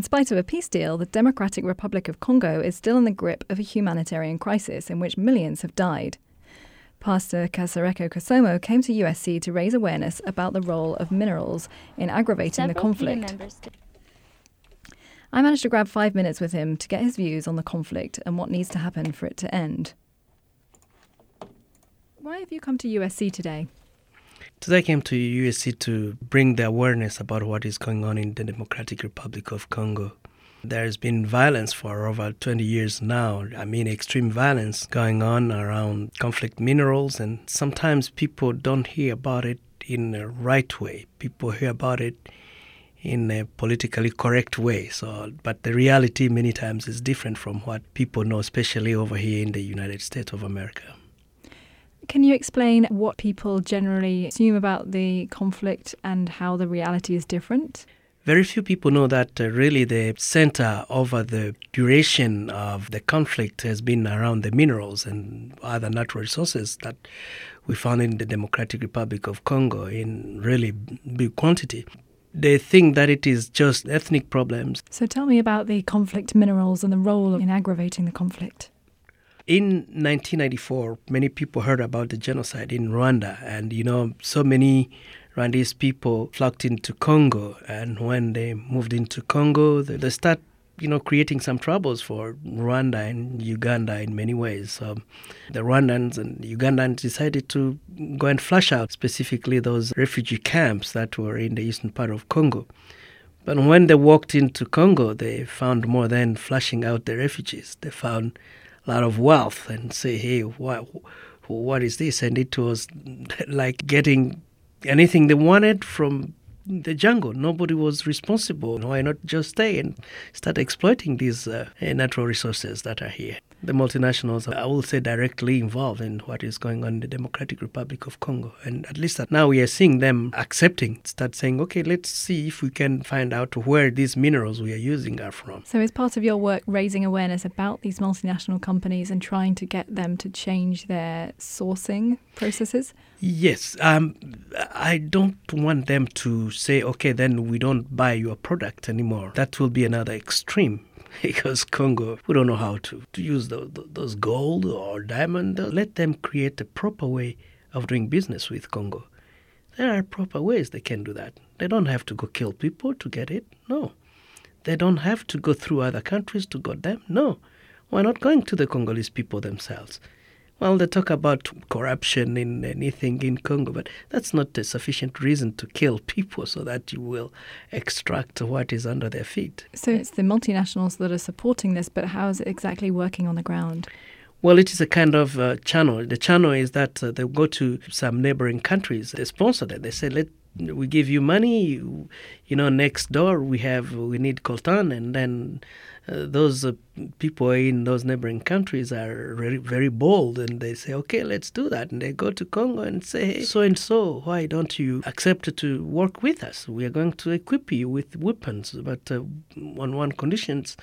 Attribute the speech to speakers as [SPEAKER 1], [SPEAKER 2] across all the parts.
[SPEAKER 1] In spite of a peace deal, the Democratic Republic of Congo is still in the grip of a humanitarian crisis in which millions have died. Pastor Kasereka Kasomo came to USC to raise awareness about the role of minerals in aggravating the conflict. I managed to grab five minutes with him to get his views on the conflict and what needs to happen for it to end. Why have you come to USC today?
[SPEAKER 2] Today I came to USC to bring the awareness about what is going on in the Democratic Republic of Congo. There has been violence for over 20 years now. I mean, extreme violence going on around conflict minerals, and sometimes people don't hear about it in the right way. People hear about it in a politically correct way. So, but the reality many times is different from what people know, especially over here in the United States of America.
[SPEAKER 1] Can you explain what people generally assume about the conflict and how the reality is different?
[SPEAKER 2] Very few people know that uh, really the center over the duration of the conflict has been around the minerals and other natural resources that we found in the Democratic Republic of Congo in really big quantity. They think that it is just ethnic problems.
[SPEAKER 1] So tell me about the conflict minerals and the role in aggravating the conflict.
[SPEAKER 2] In 1994, many people heard about the genocide in Rwanda, and you know, so many Rwandese people flocked into Congo. And when they moved into Congo, they, they start, you know, creating some troubles for Rwanda and Uganda in many ways. So the Rwandans and Ugandans decided to go and flush out specifically those refugee camps that were in the eastern part of Congo. But when they walked into Congo, they found more than flushing out the refugees. They found lot of wealth and say, hey, what, what is this? And it was like getting anything they wanted from the jungle. Nobody was responsible. Why not just stay and start exploiting these uh, natural resources that are here? The multinationals, I will say, directly involved in what is going on in the Democratic Republic of Congo. And at least now we are seeing them accepting, start saying, okay, let's see if we can find out where these minerals we are using are from.
[SPEAKER 1] So, is part of your work raising awareness about these multinational companies and trying to get them to change their sourcing processes?
[SPEAKER 2] Yes. Um, I don't want them to say, okay, then we don't buy your product anymore. That will be another extreme because Congo, we don't know how to, to use the, the, those gold or diamond. Let them create a proper way of doing business with Congo. There are proper ways they can do that. They don't have to go kill people to get it. No. They don't have to go through other countries to get them. No. We're not going to the Congolese people themselves. Well, they talk about corruption in anything in Congo, but that's not a sufficient reason to kill people so that you will extract what is under their feet.
[SPEAKER 1] So it's the multinationals that are supporting this, but how is it exactly working on the ground?
[SPEAKER 2] Well, it is a kind of uh, channel. The channel is that uh, they go to some neighboring countries. They sponsor them. They say, "Let we give you money. You, you know, next door we have we need coltan, and then uh, those uh, people in those neighboring countries are very, very bold and they say, okay, let's do that. And they go to Congo and say, so and so, why don't you accept to work with us? We are going to equip you with weapons, but uh, on one conditions.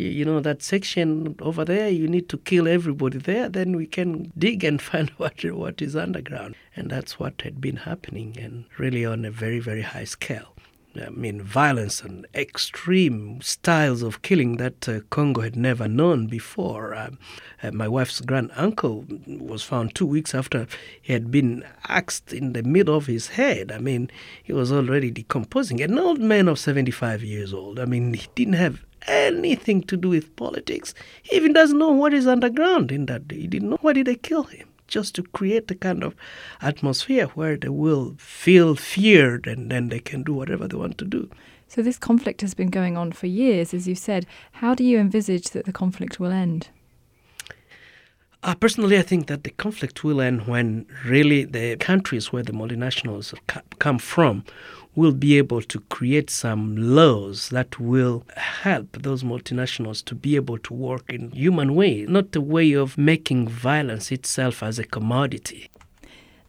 [SPEAKER 2] You know that section over there. You need to kill everybody there. Then we can dig and find what what is underground, and that's what had been happening, and really on a very very high scale. I mean, violence and extreme styles of killing that uh, Congo had never known before. Uh, uh, my wife's grand uncle was found two weeks after he had been axed in the middle of his head. I mean, he was already decomposing. An old man of 75 years old. I mean, he didn't have anything to do with politics. He even doesn't know what is underground in that. Day. He didn't know why did they kill him just to create a kind of atmosphere where they will feel feared and then they can do whatever they want to do.
[SPEAKER 1] So, this conflict has been going on for years, as you said. How do you envisage that the conflict will end?
[SPEAKER 2] Uh, personally, I think that the conflict will end when really the countries where the multinationals come from will be able to create some laws that will help those multinationals to be able to work in human way, not a way of making violence itself as a commodity.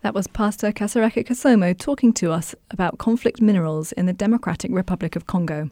[SPEAKER 1] That was Pastor Kasereka Kasomo talking to us about conflict minerals in the Democratic Republic of Congo.